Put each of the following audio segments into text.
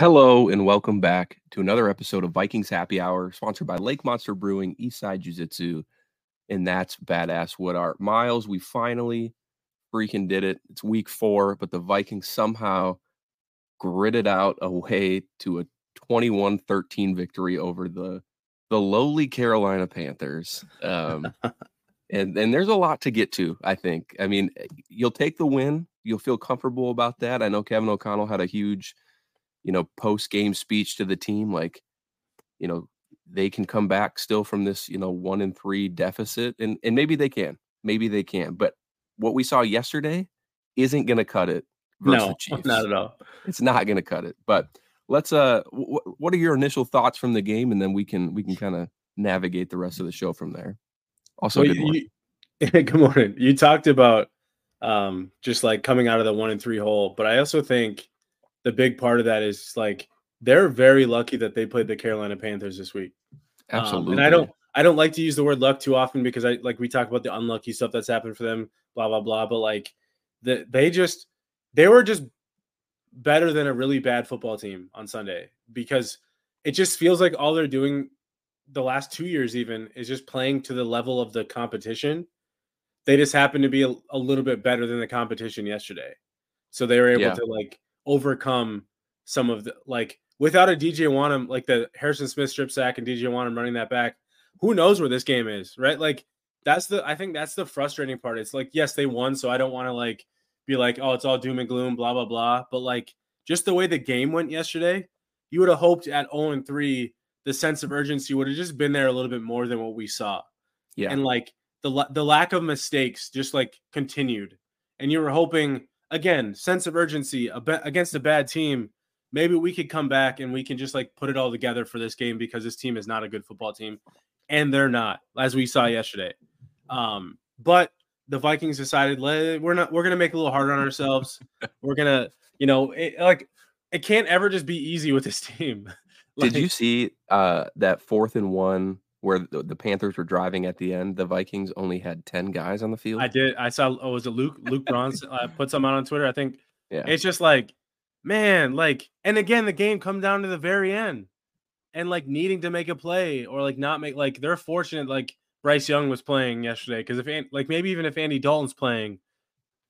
Hello and welcome back to another episode of Vikings Happy Hour, sponsored by Lake Monster Brewing, Eastside Jiu Jitsu, and that's badass wood art. Myles, we finally freaking did it. It's week four, but the Vikings somehow gritted out a way to a 21-13 victory over the the lowly Carolina Panthers. Um, and and there's a lot to get to. I think. I mean, you'll take the win. You'll feel comfortable about that. I know Kevin O'Connell had a huge you know, post game speech to the team, like, you know, they can come back still from this, you know, one and three deficit. And and maybe they can. Maybe they can. But what we saw yesterday isn't gonna cut it. No, not at all. It's not gonna cut it. But let's uh w- what are your initial thoughts from the game? And then we can we can kind of navigate the rest of the show from there. Also, well, good morning. You, good morning. You talked about um just like coming out of the one and three hole, but I also think the big part of that is like they're very lucky that they played the Carolina Panthers this week. Absolutely. Um, and I don't I don't like to use the word luck too often because I like we talk about the unlucky stuff that's happened for them, blah blah blah. But like the, they just they were just better than a really bad football team on Sunday because it just feels like all they're doing the last two years even is just playing to the level of the competition. They just happened to be a, a little bit better than the competition yesterday. So they were able yeah. to like overcome some of the like without a DJ Wonnum, like the Harrison Smith strip sack and DJ Wonnum running that back, who knows where this game is, right? Like that's the I think that's the frustrating part. It's like, yes, they won, so I don't want to like be like, oh, it's all doom and gloom, blah, blah, blah. But like just the way the game went yesterday, you would have hoped at 0 and 3, the sense of urgency would have just been there a little bit more than what we saw. Yeah. And like the the lack of mistakes just like continued. And you were hoping again, sense of urgency against a bad team. Maybe we could come back and we can just like put it all together for this game because this team is not a good football team, and they're not, as we saw yesterday. Um, but the Vikings decided we're not we're gonna make it a little harder on ourselves. we're gonna, you know, it, like it can't ever just be easy with this team. like, Did you see uh, that fourth and one where the, the, Panthers were driving at the end, the Vikings only had 10 guys on the field. I did. I saw, oh, was it Luke, Luke Braun's uh, put some out on Twitter. I think yeah. it's just like, man, like, and again, the game come down to the very end and like needing to make a play or like not make, like, they're fortunate, like Bryce Young was playing yesterday. Cause if, like, maybe even if Andy Dalton's playing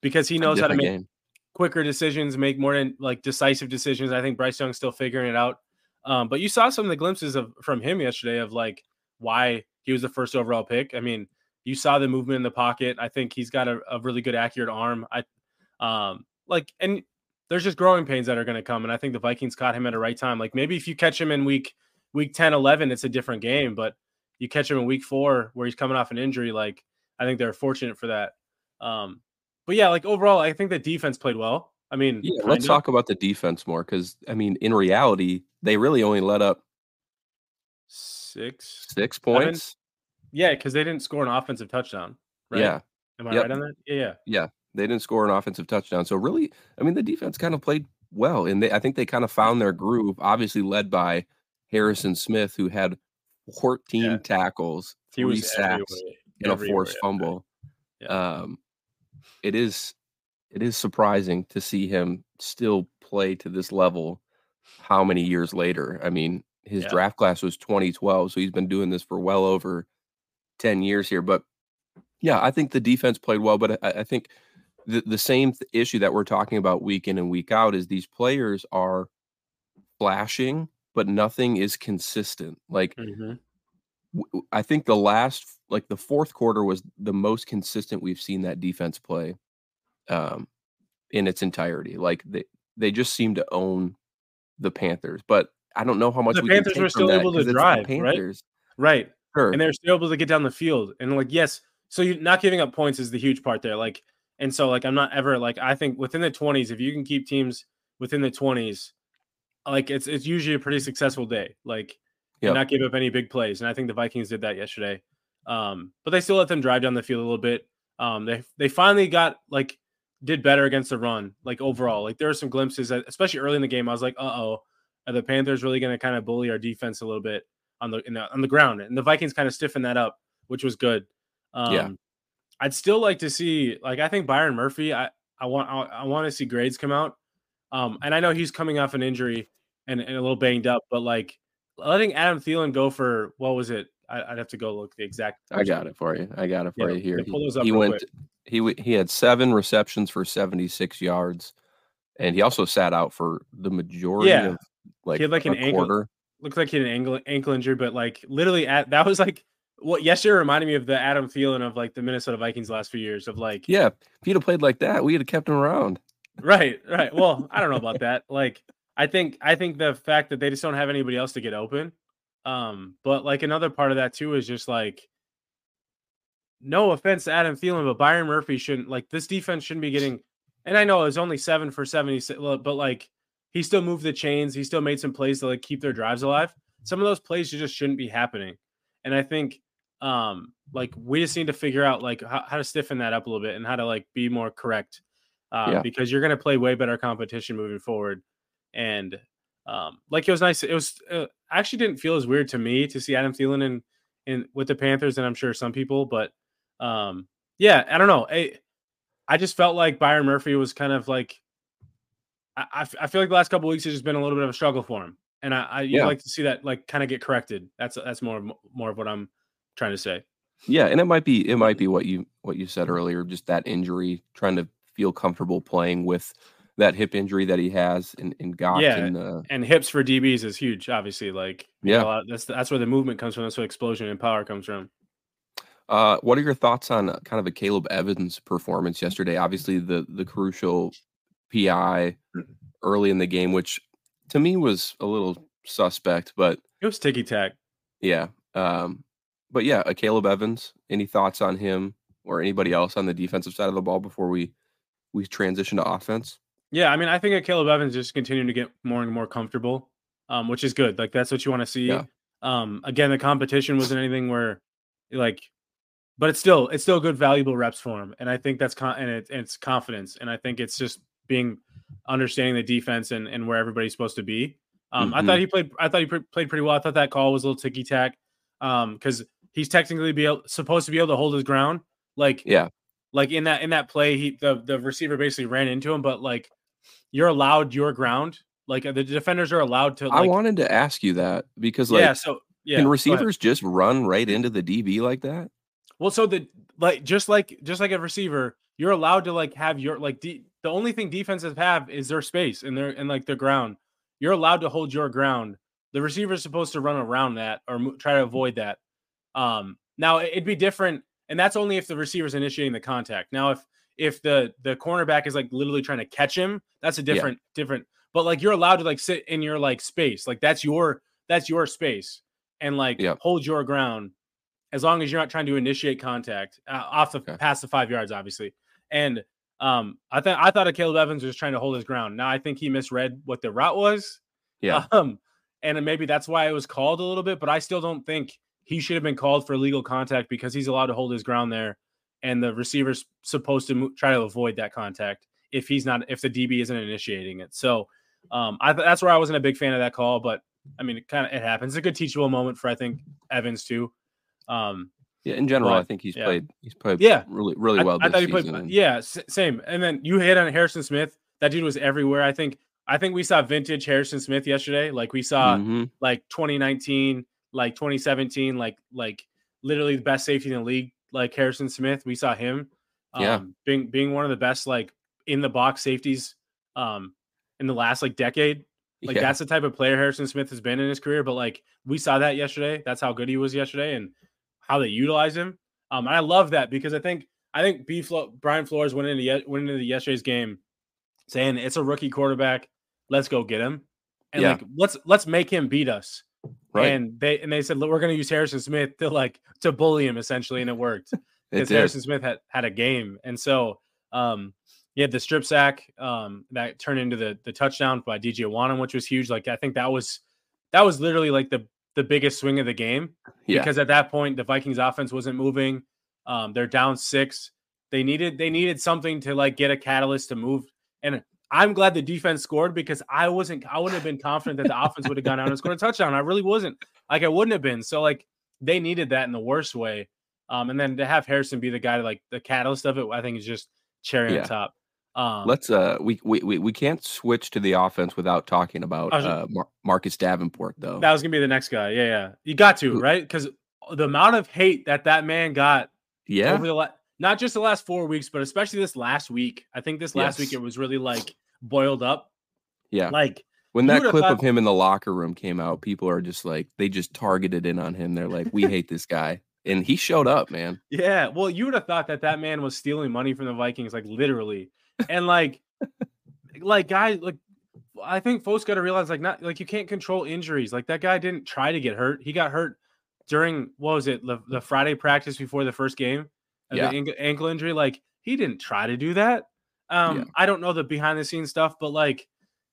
because he knows how to make game. quicker decisions, make more like decisive decisions. I think Bryce Young's still figuring it out. Um, but you saw some of the glimpses of from him yesterday of like, why he was the first overall pick. I mean, you saw the movement in the pocket. I think he's got a, a really good accurate arm. I um like and there's just growing pains that are going to come and I think the Vikings caught him at a right time. Like maybe if you catch him in week week 10 11 it's a different game, but you catch him in week 4 where he's coming off an injury like I think they're fortunate for that. Um but yeah, like overall I think the defense played well. I mean, yeah, let's of. talk about the defense more cuz I mean, in reality, they really only let up six six points. Seven? Yeah, because they didn't score an offensive touchdown. Right? Yeah. Am I yep. right on that? Yeah, yeah. Yeah. They didn't score an offensive touchdown. So really, I mean, the defense kind of played well. And they I think they kind of found their groove, obviously led by Harrison Smith, who had 14 yeah. tackles, three sacks, and a forced fumble. Yeah. Um, it is it is surprising to see him still play to this level how many years later. I mean, his yeah. draft class was 2012, so he's been doing this for well over 10 years here. But yeah, I think the defense played well, but I, I think the, the same th- issue that we're talking about week in and week out is these players are flashing, but nothing is consistent. Like, mm-hmm. w- I think the last, like the fourth quarter was the most consistent we've seen that defense play um, in its entirety. Like, they, they just seem to own the Panthers. But I don't know how much the Panthers were still able to drive, right? Right. Sure. And they're still able to get down the field. And like, yes, so you not giving up points is the huge part there. Like, and so like I'm not ever like I think within the 20s, if you can keep teams within the 20s, like it's it's usually a pretty successful day. Like yep. not give up any big plays. And I think the Vikings did that yesterday. Um, but they still let them drive down the field a little bit. Um, they they finally got like did better against the run, like overall. Like there are some glimpses, especially early in the game. I was like, uh oh, are the Panthers really going to kind of bully our defense a little bit on the, the, on the ground? And the Vikings kind of stiffened that up, which was good. Um, Yeah. I'd still like to see like I think Byron Murphy. I I want I, I want to see grades come out. Um, and I know he's coming off an injury and, and a little banged up, but like letting Adam Thielen go for what was it? I, would have to go look the exact. I got it for you. I got it for Yeah, you here. yeah, pull those up he went. quick. He he had seven receptions for seventy six yards, and he also sat out for the majority Yeah. of like, had, like, an ankle- quarter. Looks like he had an ankle ankle injury, but like literally at that was like what yesterday reminded me of the Adam Thielen of like the Minnesota Vikings last few years of like Yeah, if he'd have played like that, we'd have kept him around. Right, right. Well, I don't know about that. Like, I think I think the fact that they just don't have anybody else to get open. Um, but like another part of that too is just like no offense to Adam Thielen, but Byron Murphy shouldn't like this defense shouldn't be getting and I know it was only seven for 70, but like he still moved the chains, he still made some plays to like keep their drives alive. Some of those plays just shouldn't be happening. And I think um like we just need to figure out like how, how to stiffen that up a little bit and how to like be more correct uh, Yeah. because you're going to play way better competition moving forward. And um, like it was nice. It was uh, actually didn't feel as weird to me to see Adam Thielen in in with the Panthers, and I'm sure some people. But um, yeah, I don't know. I, I just felt like Byron Murphy was kind of like I, I feel like the last couple weeks has just been a little bit of a struggle for him, and I, I you'd Yeah. like to see that like kind of get corrected. That's that's more of- more of what I'm trying to say. Yeah, and it might be it might be what you what you said earlier, just that injury, trying to feel comfortable playing with that hip injury that he has in in Gok Yeah, and uh, and hips for DBs is huge. Obviously, like Yeah. know, that's that's where the movement comes from. That's where explosion and power comes from. Uh, what are your thoughts on uh, kind of a Caleb Evans performance yesterday? Obviously, the the crucial PI early in the game, which to me was a little suspect, but It was ticky tack. yeah, um, but yeah, a Caleb Evans. Any thoughts on him or anybody else on the defensive side of the ball before we we transition to offense? Yeah, I mean, I think Caleb Evans just continuing to get more and more comfortable, um, which is good. Like that's what you want to see. Yeah. Um, again, the competition wasn't anything where, like, but it's still it's still good, valuable reps for him, and I think that's con- and it, it's confidence, and I think it's just being understanding the defense and and where everybody's supposed to be. Um, I Mhm. thought he played. I thought he pre- played pretty well. I thought that call was a little ticky tack, um, because he's technically be able, supposed to be able to hold his ground. Like Yeah, like in that in that play, he the the receiver basically ran into him, but like you're allowed your ground. Like the defenders are allowed to. I wanted to ask you that because like yeah. So yeah. can receivers just run right into the DB like that? Well, so the like just like just like a receiver, you're allowed to like have your like de- the only thing defenses have is their space and their and like their ground. You're allowed to hold your ground. The receiver's supposed to run around that or mo- try to avoid that. Um, now it- it'd be different, and that's only if the receiver's initiating the contact. Now if if the the cornerback is like literally trying to catch him, that's a different different. But like you're allowed to like sit in your like space, like that's your that's your space, and like hold your ground as long as you're not trying to initiate contact uh, off the Okay. past the five yards, obviously. And um, I thought I thought of Caleb Evans was trying to hold his ground. Now I think he misread what the route was. Yeah. Um, and maybe that's why it was called a little bit, but I still don't think he should have been called for illegal contact because he's allowed to hold his ground there, and the receiver's supposed to mo- try to avoid that contact if he's not if the DB isn't initiating it. So um, I th- that's where I wasn't a big fan of that call, but I mean, it kind of it happens. It's a good teachable moment for I think Evans too. Um, Yeah, in general, I think he's yeah. played he's played Yeah. really really well I this thought he played. and- Yeah, s- same. And then you hit on Harrison Smith. That dude was everywhere. I think. I think we saw vintage Harrison Smith yesterday. Like we saw Mhm. like 2019, like 2017, like like literally the best safety in the league. Like Harrison Smith, we saw him. Um, Yeah. being being one of the best like in the box safeties um in the last like decade. Like yeah. that's the type of player Harrison Smith has been in his career. But like we saw that yesterday. That's how good he was yesterday and how they utilize him. Um, and I love that because I think I think B Flo- Brian Flores went into went into the yesterday's game saying it's a rookie quarterback. Let's go get him. And Yeah. like let's let's make him beat us. right. And they and they said "Look, we're going to use Harrison Smith to like to bully him essentially, and it worked because. Harrison Smith had had a game, and so um, he had the strip sack um, that turned into the the touchdown by DJ Wonnum, which was huge. Like I think that was that was literally like the the biggest swing of the game Yeah. because at that point the Vikings offense wasn't moving. Um, they're down six. They needed they needed something to like get a catalyst to move. And I'm glad the defense scored because I wasn't I wouldn't have been confident that the offense would have gone down and scored a touchdown. I really wasn't. Like I wouldn't have been. So like they needed that in the worst way. Um, and then to have Harrison be the guy, like the catalyst of it, I think is just cherry yeah. on top. Um, Let's uh, we, we we we can't switch to the offense without talking about uh, Mar- Marcus Davenport though. That was gonna be the next guy. Yeah, yeah, you got to right because the amount of hate that that man got. Yeah. Over the la- not just the last four weeks, but especially this last week. I think this last yes. week it was really like boiled up. Yeah. Like when that clip thought- of him in the locker room came out, people are just like they just targeted in on him. They're like, we hate this guy and he showed up, man. Yeah, well, you would have thought that that man was stealing money from the Vikings, like literally, and like, like guy, like I think folks got to realize, like, not like you can't control injuries. Like that guy didn't try to get hurt; he got hurt during what was it, the, the Friday practice before the first game, yeah. the ankle injury. Like he didn't try to do that. Um, yeah. I don't know the behind the scenes stuff, but like,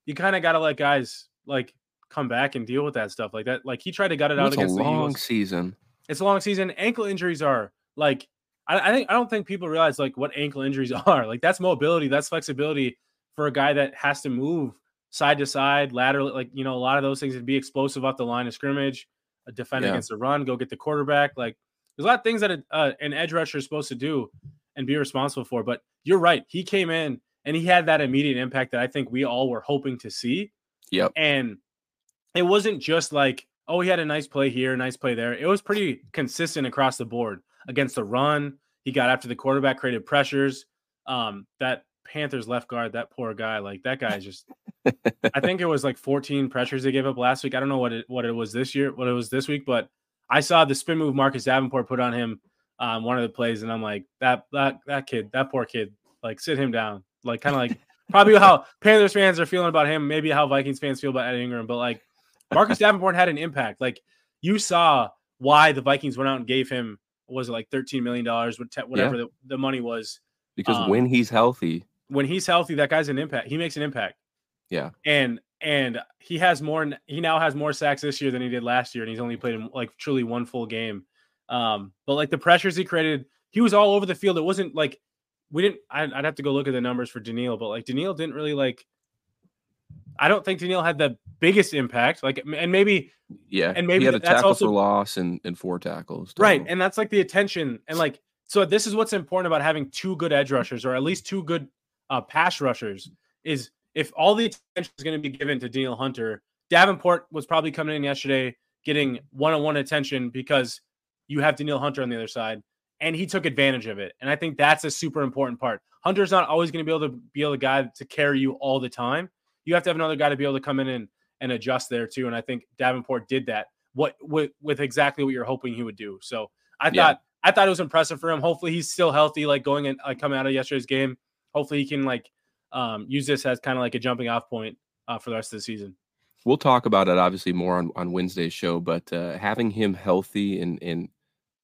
you kind of got to let guys like come back and deal with that stuff like that. Like he tried to gut it out against a long season. It's a long season. Ankle injuries are like I, I think I don't think people realize like what ankle injuries are. Like that's mobility, that's flexibility for a guy that has to move side to side, laterally. Like you know, a lot of those things would be explosive off the line of scrimmage, a defend yeah. against a run, go get the quarterback. Like there's a lot of things that a, uh, an edge rusher is supposed to do and be responsible for. But you're right. He came in and he had that immediate impact that I think we all were hoping to see. Yep. And it wasn't just like oh, he had a nice play here, nice play there. It was pretty consistent across the board against the run. He got after the quarterback, created pressures. Um, that Panthers left guard, that poor guy, like that guy is just. I think it was like 14 pressures they gave up last week. I don't know what it what it was this year, what it was this week, but I saw the spin move Marcus Davenport put on him um, one of the plays, and I'm like that that that kid, that poor kid, like sit him down, like kind of like probably how Panthers fans are feeling about him, maybe how Vikings fans feel about Ed Ingram, but like Marcus Davenport had an impact. Like you saw why the Vikings went out and gave him was it like thirteen million dollars, whatever yeah. the, the money was. Because um, when he's healthy, when he's healthy, that guy's an impact. He makes an impact. Yeah, and and he has more. He now has more sacks this year than he did last year, and he's only played in like truly one full game. Um, but like the pressures he created, he was all over the field. It wasn't like we didn't. I'd, I'd have to go look at the numbers for Danielle, but like Danielle didn't really like I don't think Danielle had the biggest impact. Like, and maybe, yeah, and maybe he had a tackle also, for loss and, and four tackles. Total. Right. And that's like the attention. And like, so this is what's important about having two good edge rushers or at least two good uh, pass rushers is if all the attention is going to be given to Danielle Hunter, Davenport was probably coming in yesterday getting one on one attention because you have Danielle Hunter on the other side and he took advantage of it. And I think that's a super important part. Hunter's not always going to be able to be able to guy to carry you all the time you have to have another guy to be able to come in and, and adjust there too. And I think Davenport did that. What with with exactly what you're hoping he would do. So I yeah. thought I thought it was impressive for him. Hopefully he's still healthy, like going and like coming out of yesterday's game. Hopefully he can like um, use this as kind of like a jumping off point uh, for the rest of the season. We'll talk about it obviously more on, on Wednesday's show, but uh, having him healthy and and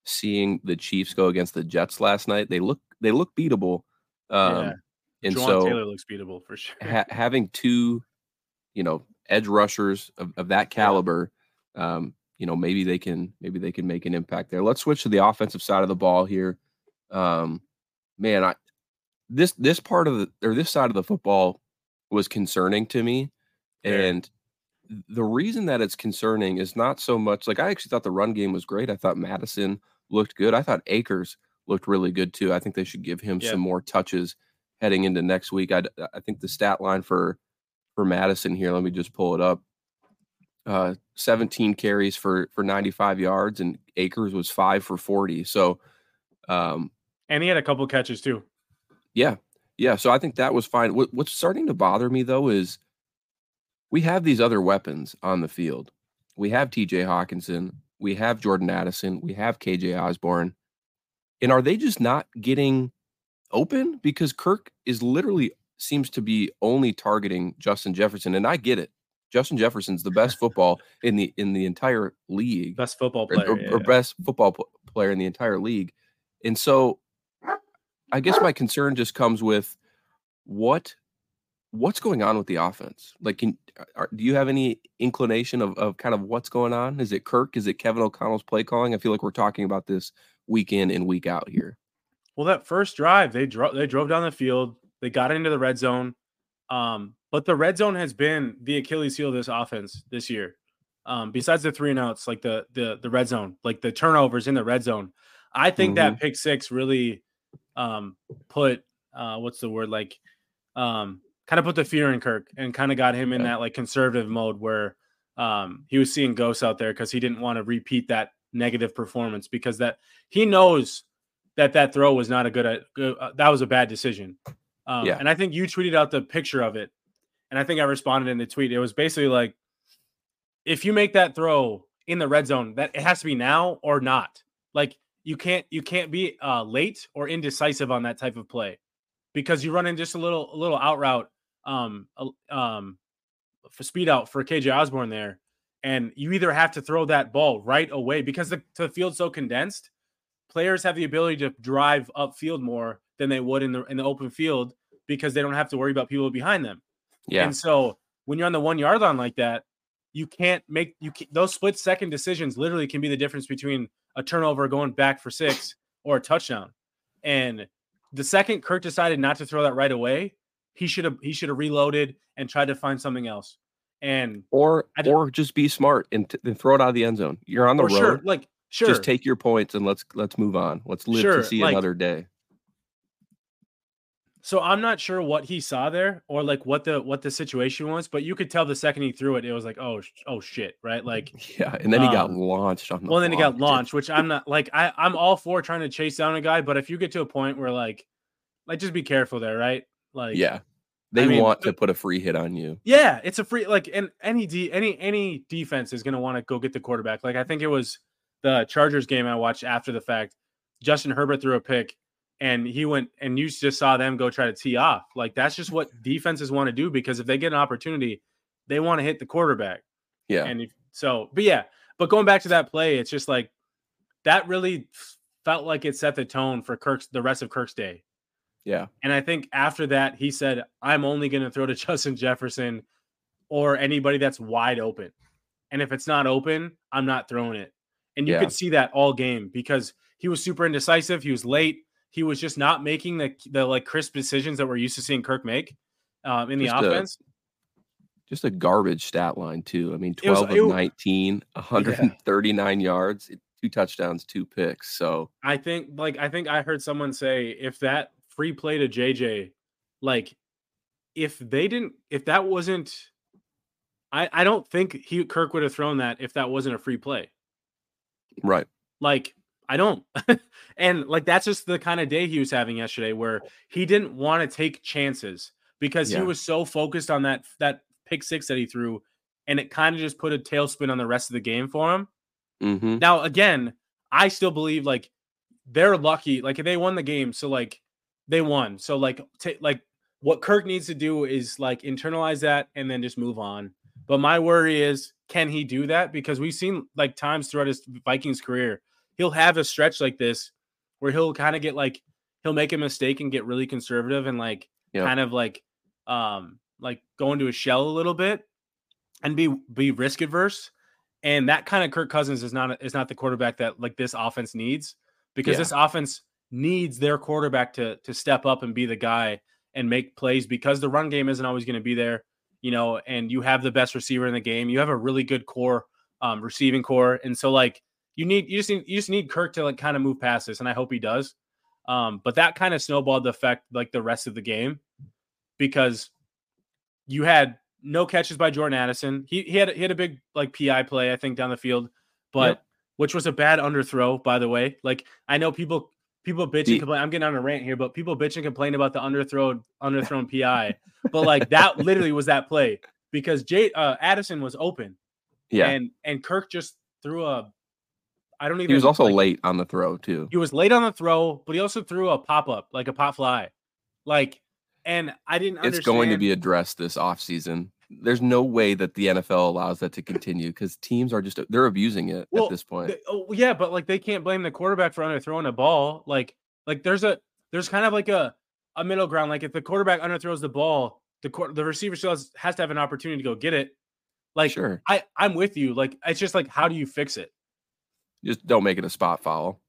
seeing the Chiefs go against the Jets last night, they look they look beatable. Um, yeah. And so Taylor looks beatable for sure. ha- having two, you know, edge rushers of, of that caliber, yeah. um, you know, maybe they can maybe they can make an impact there. Let's switch to the offensive side of the ball here. Um, man, I this this part of the or this side of the football was concerning to me, yeah. and the reason that it's concerning is not so much like I actually thought the run game was great. I thought Mattison looked good. I thought Akers looked really good too. I think they should give him yeah. some more touches heading into next week. I I think the stat line for for Mattison here. Let me just pull it up. Uh, 17 carries for for 95 yards, and Akers was five for 40. So, um, and he had a couple catches too. Yeah, yeah. So I think that was fine. What, what's starting to bother me though is we have these other weapons on the field. We have T.J. Hockenson. we have Jordan Addison, we have KJ Osborne. and are they just not getting open because Kirk is literally seems to be only targeting Justin Jefferson, and I get it. Justin Jefferson's the best football in the in the entire league, best football player, or, yeah, or best football player in the entire league. And so, I guess my concern just comes with what what's going on with the offense. Like, can, are, do you have any inclination of of kind of what's going on? Is it Kirk? Is it Kevin O'Connell's play calling? I feel like we're talking about this week in and week out here. Well, that first drive, they drove they drove down the field, they got into the red zone. Um, but the red zone has been the Achilles heel of this offense this year. Um, besides the three and outs, like the the the red zone, like the turnovers in the red zone. I think mm-hmm. that pick six really um, put uh, what's the word like um, kind of put the fear in Kirk and kind of got him in that like conservative mode where um, he was seeing ghosts out there because he didn't want to repeat that negative performance because that he knows that that throw was not a good, uh, that was a bad decision. Um, yeah. And I think you tweeted out the picture of it, and I think I responded in the tweet. It was basically like, if you make that throw in the red zone, that it has to be now or not. Like you can't you can't be uh, late or indecisive on that type of play because you run in just a little a little out route um um for speed out for KJ Osborne there, and you either have to throw that ball right away because the, the field's so condensed. Players have the ability to drive upfield more than they would in the in the open field because they don't have to worry about people behind them. Yeah. And so when you're on the one yard line like that, you can't make you can, those split second decisions literally can be the difference between a turnover going back for six or a touchdown. And the second Kirk decided not to throw that right away, he should have he should have reloaded and tried to find something else. And or or just be smart and, t- and throw it out of the end zone. You're on the road. Sure, like sure. Just take your points and let's let's move on. Let's live sure, to see like, another day. So I'm not sure what he saw there or like what the what the situation was, but you could tell the second he threw it, it was like, oh, oh shit, right? Like, yeah. And then he um, got launched on the. Well, then he got launched, which I'm not like I I'm all for trying to chase down a guy, but if you get to a point where like, like just be careful there, right? Like, yeah, they I mean, want to put a free hit on you. Yeah, it's a free like, and any d any any defense is gonna want to go get the quarterback. Like I think it was the Chargers game I watched after the fact. Justin Herbert threw a pick and he went and you just saw them go try to tee off. Like that's just what defenses want to do because if they get an opportunity, they want to hit the quarterback. Yeah. And if, so, but yeah, but going back to that play, it's just like that really felt like it set the tone for Kirk's the rest of Kirk's day. Yeah. And I think after that, he said, I'm only going to throw to Justin Jefferson or anybody that's wide open. And if it's not open, I'm not throwing it. And you yeah. could see that all game because he was super indecisive. He was late he was just not making the the like crisp decisions that we're used to seeing Kirk make um, in the just offense. A, just a garbage stat line too. I mean, twelve was, of it, 19, 139 yeah. yards, two touchdowns, two picks. So I think, like, I think I heard someone say if that free play to JJ, like, if they didn't, if that wasn't, I I don't think he Kirk would have thrown that if that wasn't a free play. Right. Like I don't. and like that's just the kind of day he was having yesterday where he didn't want to take chances because yeah. he was so focused on that that pick six that he threw and it kind of just put a tailspin on the rest of the game for him. Mm-hmm. Now again, I still believe like they're lucky like they won the game so like they won. So like t- like what Kirk needs to do is like internalize that and then just move on. But my worry is can he do that because we've seen like times throughout his Vikings career he'll have a stretch like this where he'll kind of get like he'll make a mistake and get really conservative and like yep. kind of like um like go into a shell a little bit and be be risk adverse. And that kind of Kirk Cousins is not is not the quarterback that like this offense needs because yeah. this offense needs their quarterback to to step up and be the guy and make plays because the run game isn't always going to be there, you know, and you have the best receiver in the game. You have a really good core um receiving core. And so like you need you just need you just need Kirk to like kind of move past this, and I hope he does. Um, but that kind of snowballed the effect like the rest of the game because you had no catches by Jordan Addison. He he had he had a big like PI play I think down the field, but yep. which was a bad underthrow by the way. Like I know people people bitch and complain. I'm getting on a rant here, but people bitch and complain about the underthrown underthrown PI. But like that literally was that play because Jay uh, Addison was open. Yeah. And and Kirk just threw a I don't even. He was also like, late on the throw too. He was late on the throw, but he also threw a pop up, like a pop fly, like. And I didn't. It's understand. going to be addressed this offseason. There's no way that the NFL allows that to continue because teams are just they're abusing it well, at this point. They, oh yeah, but like they can't blame the quarterback for underthrowing a ball. Like like there's a there's kind of like a a middle ground. Like if the quarterback underthrows the ball, the the receiver still has, has to have an opportunity to go get it. Like sure. I I'm with you. Like it's just like how do you fix it? Just don't make it a spot foul.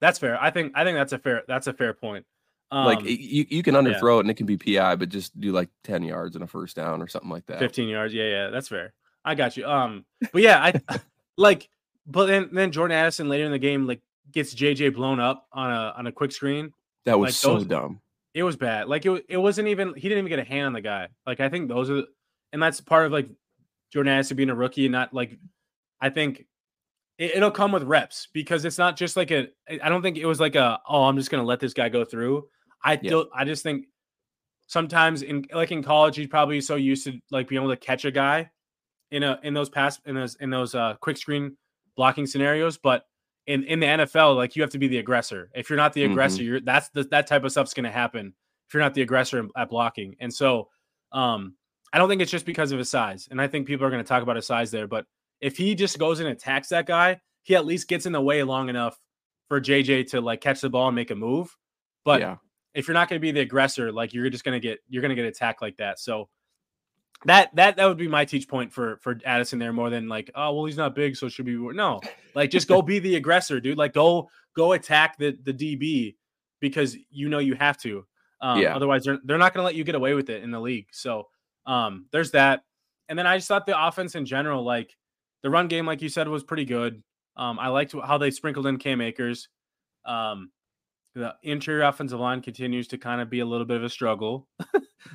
That's fair. I think I think that's a fair that's a fair point. Um, like you, you can underthrow yeah. it and it can be PI, but just do like 10 yards and a first down or something like that. 15 yards. Yeah, yeah, that's fair. I got you. Um, but yeah, I like but then then Jordan Addison later in the game, like gets JJ blown up on a on a quick screen. That was like so those, dumb. It was bad. Like it, it wasn't even he didn't even get a hand on the guy. Like I think those are and that's part of like Jordan Addison being a rookie and not like I think it, will come with reps because it's not just like a I don't think it was like a oh I'm just gonna let this guy go through. I yeah. do, I just think sometimes in like in college he's probably so used to like being able to catch a guy in a in those pass in those in those uh quick screen blocking scenarios, but in in the NFL, like you have to be the aggressor. If you're not the aggressor, mm-hmm. you're that's the, that type of stuff's going to happen if you're not the aggressor at blocking. And so, um, I don't think it's just because of his size, and I think people are going to talk about his size there. But if he just goes and attacks that guy, he at least gets in the way long enough for JJ to like catch the ball and make a move. But yeah. if you're not going to be the aggressor, like you're just going to get you're going to get attacked like that. So that that that would be my teach point for for Addison there more than like oh well he's not big so should be no like just go be the aggressor dude like go go attack the the DB because you know you have to um, yeah otherwise they're they're not going to let you get away with it in the league so um there's that and then I just thought the offense in general like the run game like you said was pretty good um I liked how they sprinkled in Cam Akers um the interior offensive line continues to kind of be a little bit of a struggle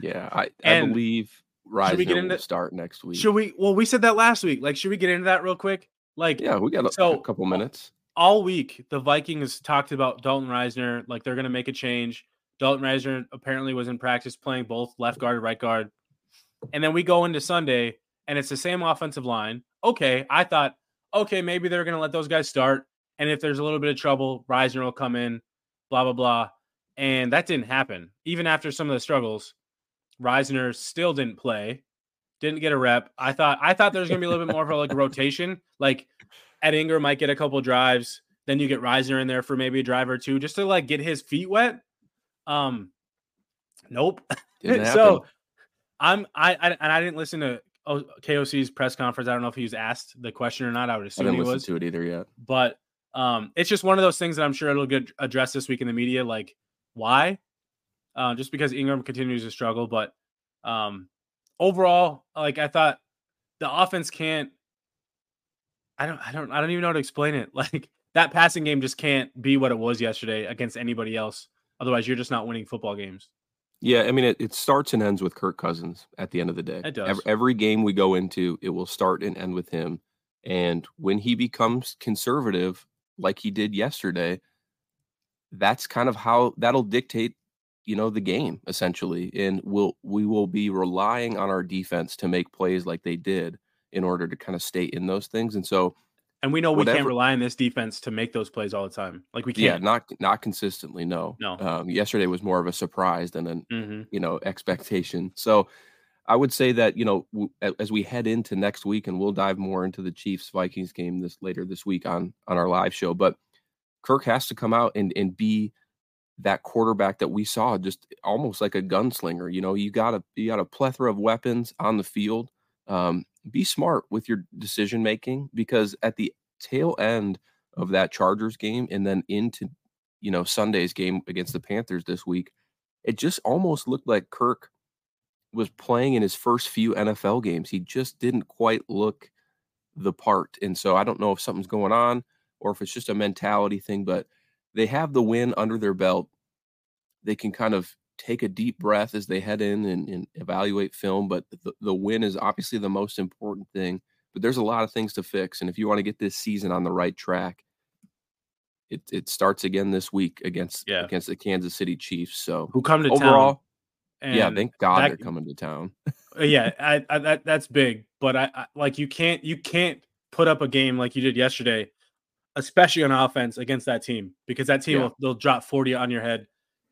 yeah I I believe Risner should we get into start next week. Should we? Well, we said that last week. Like, should we get into that real quick? Like, yeah, we got a, so, a couple minutes. All week, the Vikings talked about Dalton Risner. Like, they're going to make a change. Dalton Risner apparently was in practice playing both left guard and right guard. And then we go into Sunday, and it's the same offensive line. Okay, I thought, okay, maybe they're going to let those guys start. And if there's a little bit of trouble, Risner will come in, blah, blah, blah. And that didn't happen. Even after some of the struggles, Risner still didn't play, didn't get a rep. I thought I thought there was gonna be a little bit more of a like rotation. Like Ed Ingram might get a couple drives, then you get Risner in there for maybe a drive or two just to like get his feet wet. Um, nope. so I'm I, I and I didn't listen to KOC's press conference. I don't know if he was asked the question or not. I would assume I didn't he was to it either yet. But um, it's just one of those things that I'm sure it'll get addressed this week in the media. Like, why? uh, just because Ingram continues to struggle. But um, overall, like I thought, the offense can't. I don't. I don't. I don't even know how to explain it. Like that passing game just can't be what it was yesterday against anybody else. Otherwise, you're just not winning football games. Yeah, I mean, it, it starts and ends with Kirk Cousins at the end of the day. It does. Every, every game we go into, it will start and end with him. And when he becomes conservative, like he did yesterday, that's kind of how that'll dictate you know the game essentially and we'll we will be relying on our defense to make plays like they did in order to kind of stay in those things and so and we know whatever, we can't rely on this defense to make those plays all the time like we can't yeah not not consistently no no um, yesterday was more of a surprise than an mm-hmm. you know expectation so i would say that you know w- as we head into next week and we'll dive more into the chiefs vikings game this later this week on on our live show but kirk has to come out and and be that quarterback that we saw just almost like a gunslinger. You know, you got a you got a plethora of weapons on the field. Um, be smart with your decision making because at the tail end mm. of that Chargers game and then into you know Sunday's game against the Panthers this week, it just almost looked like Kirk was playing in his first few NFL games. He just didn't quite look the part. And so I don't know if something's going on or if it's just a mentality thing, but they have the win under their belt. They can kind of take a deep breath as they head in and, and evaluate film. But the, the win is obviously the most important thing. But there's a lot of things to fix. And if you want to get this season on the right track, it, it starts again this week against yeah. against the Kansas City Chiefs. So who come to overall, town? yeah, thank God that, they're coming to town. Uh, yeah, I, I, that that's big. But I, I like you can't you can't put up a game like you did yesterday especially on offense against that team because that team yeah. will they'll drop 40 on your head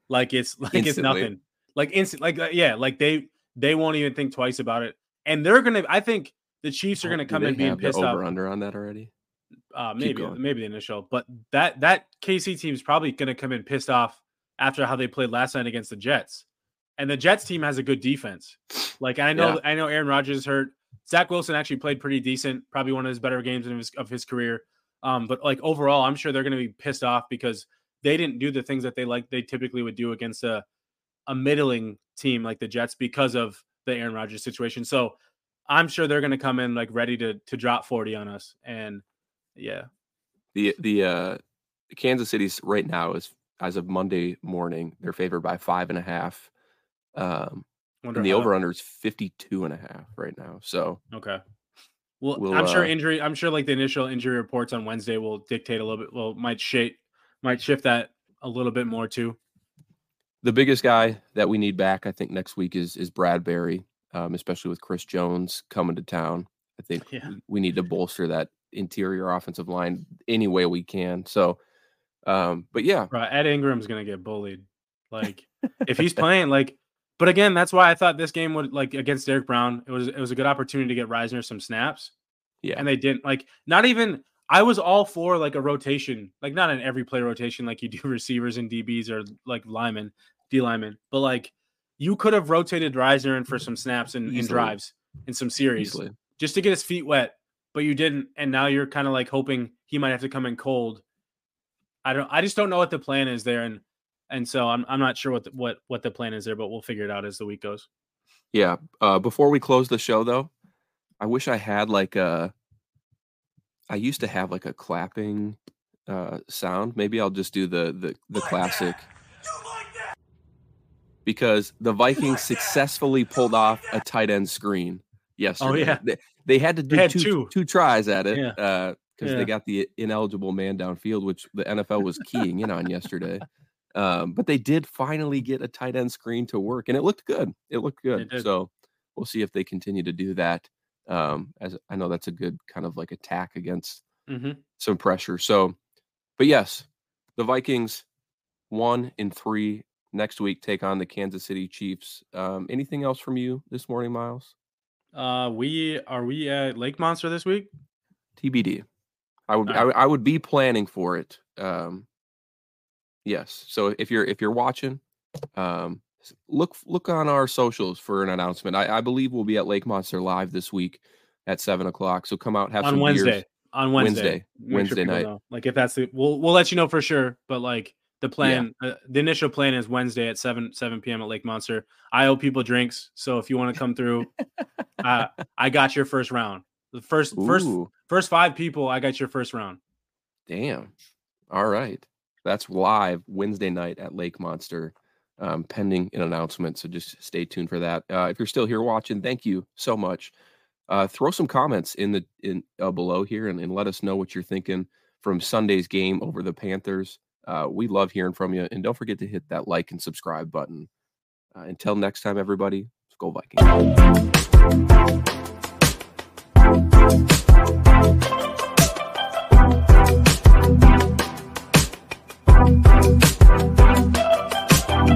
like it's like Instantly. it's nothing. Like instant like uh, yeah, like they they won't even think twice about it. And they're going to I think the Chiefs are going to come in being pissed over off. under on that already. Uh maybe maybe the initial, but that that KC team is probably going to come in pissed off after how they played last night against the Jets. And the Jets team has a good defense. Like I know yeah. I know Aaron Rodgers is hurt. Zach Wilson actually played pretty decent, probably one of his better games of his, of his career. Um, but like overall, I'm sure they're going to be pissed off because they didn't do the things that they like they typically would do against a a middling team like the Jets because of the Aaron Rodgers situation. So I'm sure they're going to come in like ready to to drop 40 on us. And yeah, the the uh Kansas City's right now is as of Monday morning, they're favored by five and a half. Um, and the over under is 52 and a half right now. So, okay. Well, we'll I'm sure uh, injury, I'm sure like the initial injury reports on Wednesday will dictate a little bit, well, might shape, might shift that a little bit more too. The biggest guy that we need back, I think, next week is is Bradbury, um, especially with Chris Jones coming to town. I think yeah. we, we need to bolster that interior offensive line any way we can. So, um, but yeah, Bro, Ed Ingram's gonna get bullied. Like if he's playing, like, but again, that's why I thought this game would like against Derrick Brown. It was it was a good opportunity to get Risner some snaps. Yeah, and they didn't like not even. I was all for like a rotation, like not an every play rotation like you do receivers and DBs or like linemen, D linemen, but like you could have rotated Risner in for some snaps and, and drives in some series Easily. just to get his feet wet, but you didn't, and now you're kind of like hoping he might have to come in cold. I don't. I just don't know what the plan is there, and and so I'm I'm not sure what the, what what the plan is there, but we'll figure it out as the week goes. Yeah. Uh, before we close the show, though, I wish I had like a. I used to have like a clapping uh, sound. Maybe I'll just do the the the like classic. Like because the Vikings like successfully pulled off a tight end screen oh, yesterday. Oh yeah, they, they had to do had two, two, two tries at it. Yeah. Uh, because yeah. they got the ineligible man downfield, which the NFL was keying in on yesterday. Um, but they did finally get a tight end screen to work, and it looked good. It looked good. It so we'll see if they continue to do that. Um, as I know that's a good kind of like attack against mm-hmm. some pressure. So, but yes, the Vikings one in three next week take on the Kansas City Chiefs. Um, anything else from you this morning, Myles? Uh, we are we at Lake Monster this week? TBD. I would right. I, I, would be planning for it. Um, yes. So if you're if you're watching, um, look look on our socials for an announcement. I, I believe we'll be at Lake Monster live this week at seven o'clock. So come out have on some Wednesday. Beers. On Wednesday, Wednesday, Wednesday sure night. Know. Like if that's the we'll we'll let you know for sure. But like the plan, yeah. uh, the initial plan is Wednesday at seven seven p.m. at Lake Monster. I owe people drinks, so if you want to come through, uh, I got your first round. The first Ooh. first first five people, I got your first round. Damn. All right. That's live Wednesday night at Lake Monster, um, pending an announcement. So just stay tuned for that. Uh, if you're still here watching, thank you so much. Uh, throw some comments in the in uh, below here and, and, let us know what you're thinking from Sunday's game over the Panthers. Uh, we love hearing from you, and don't forget to hit that like and subscribe button. Uh, until next time, everybody, let's go Vikings.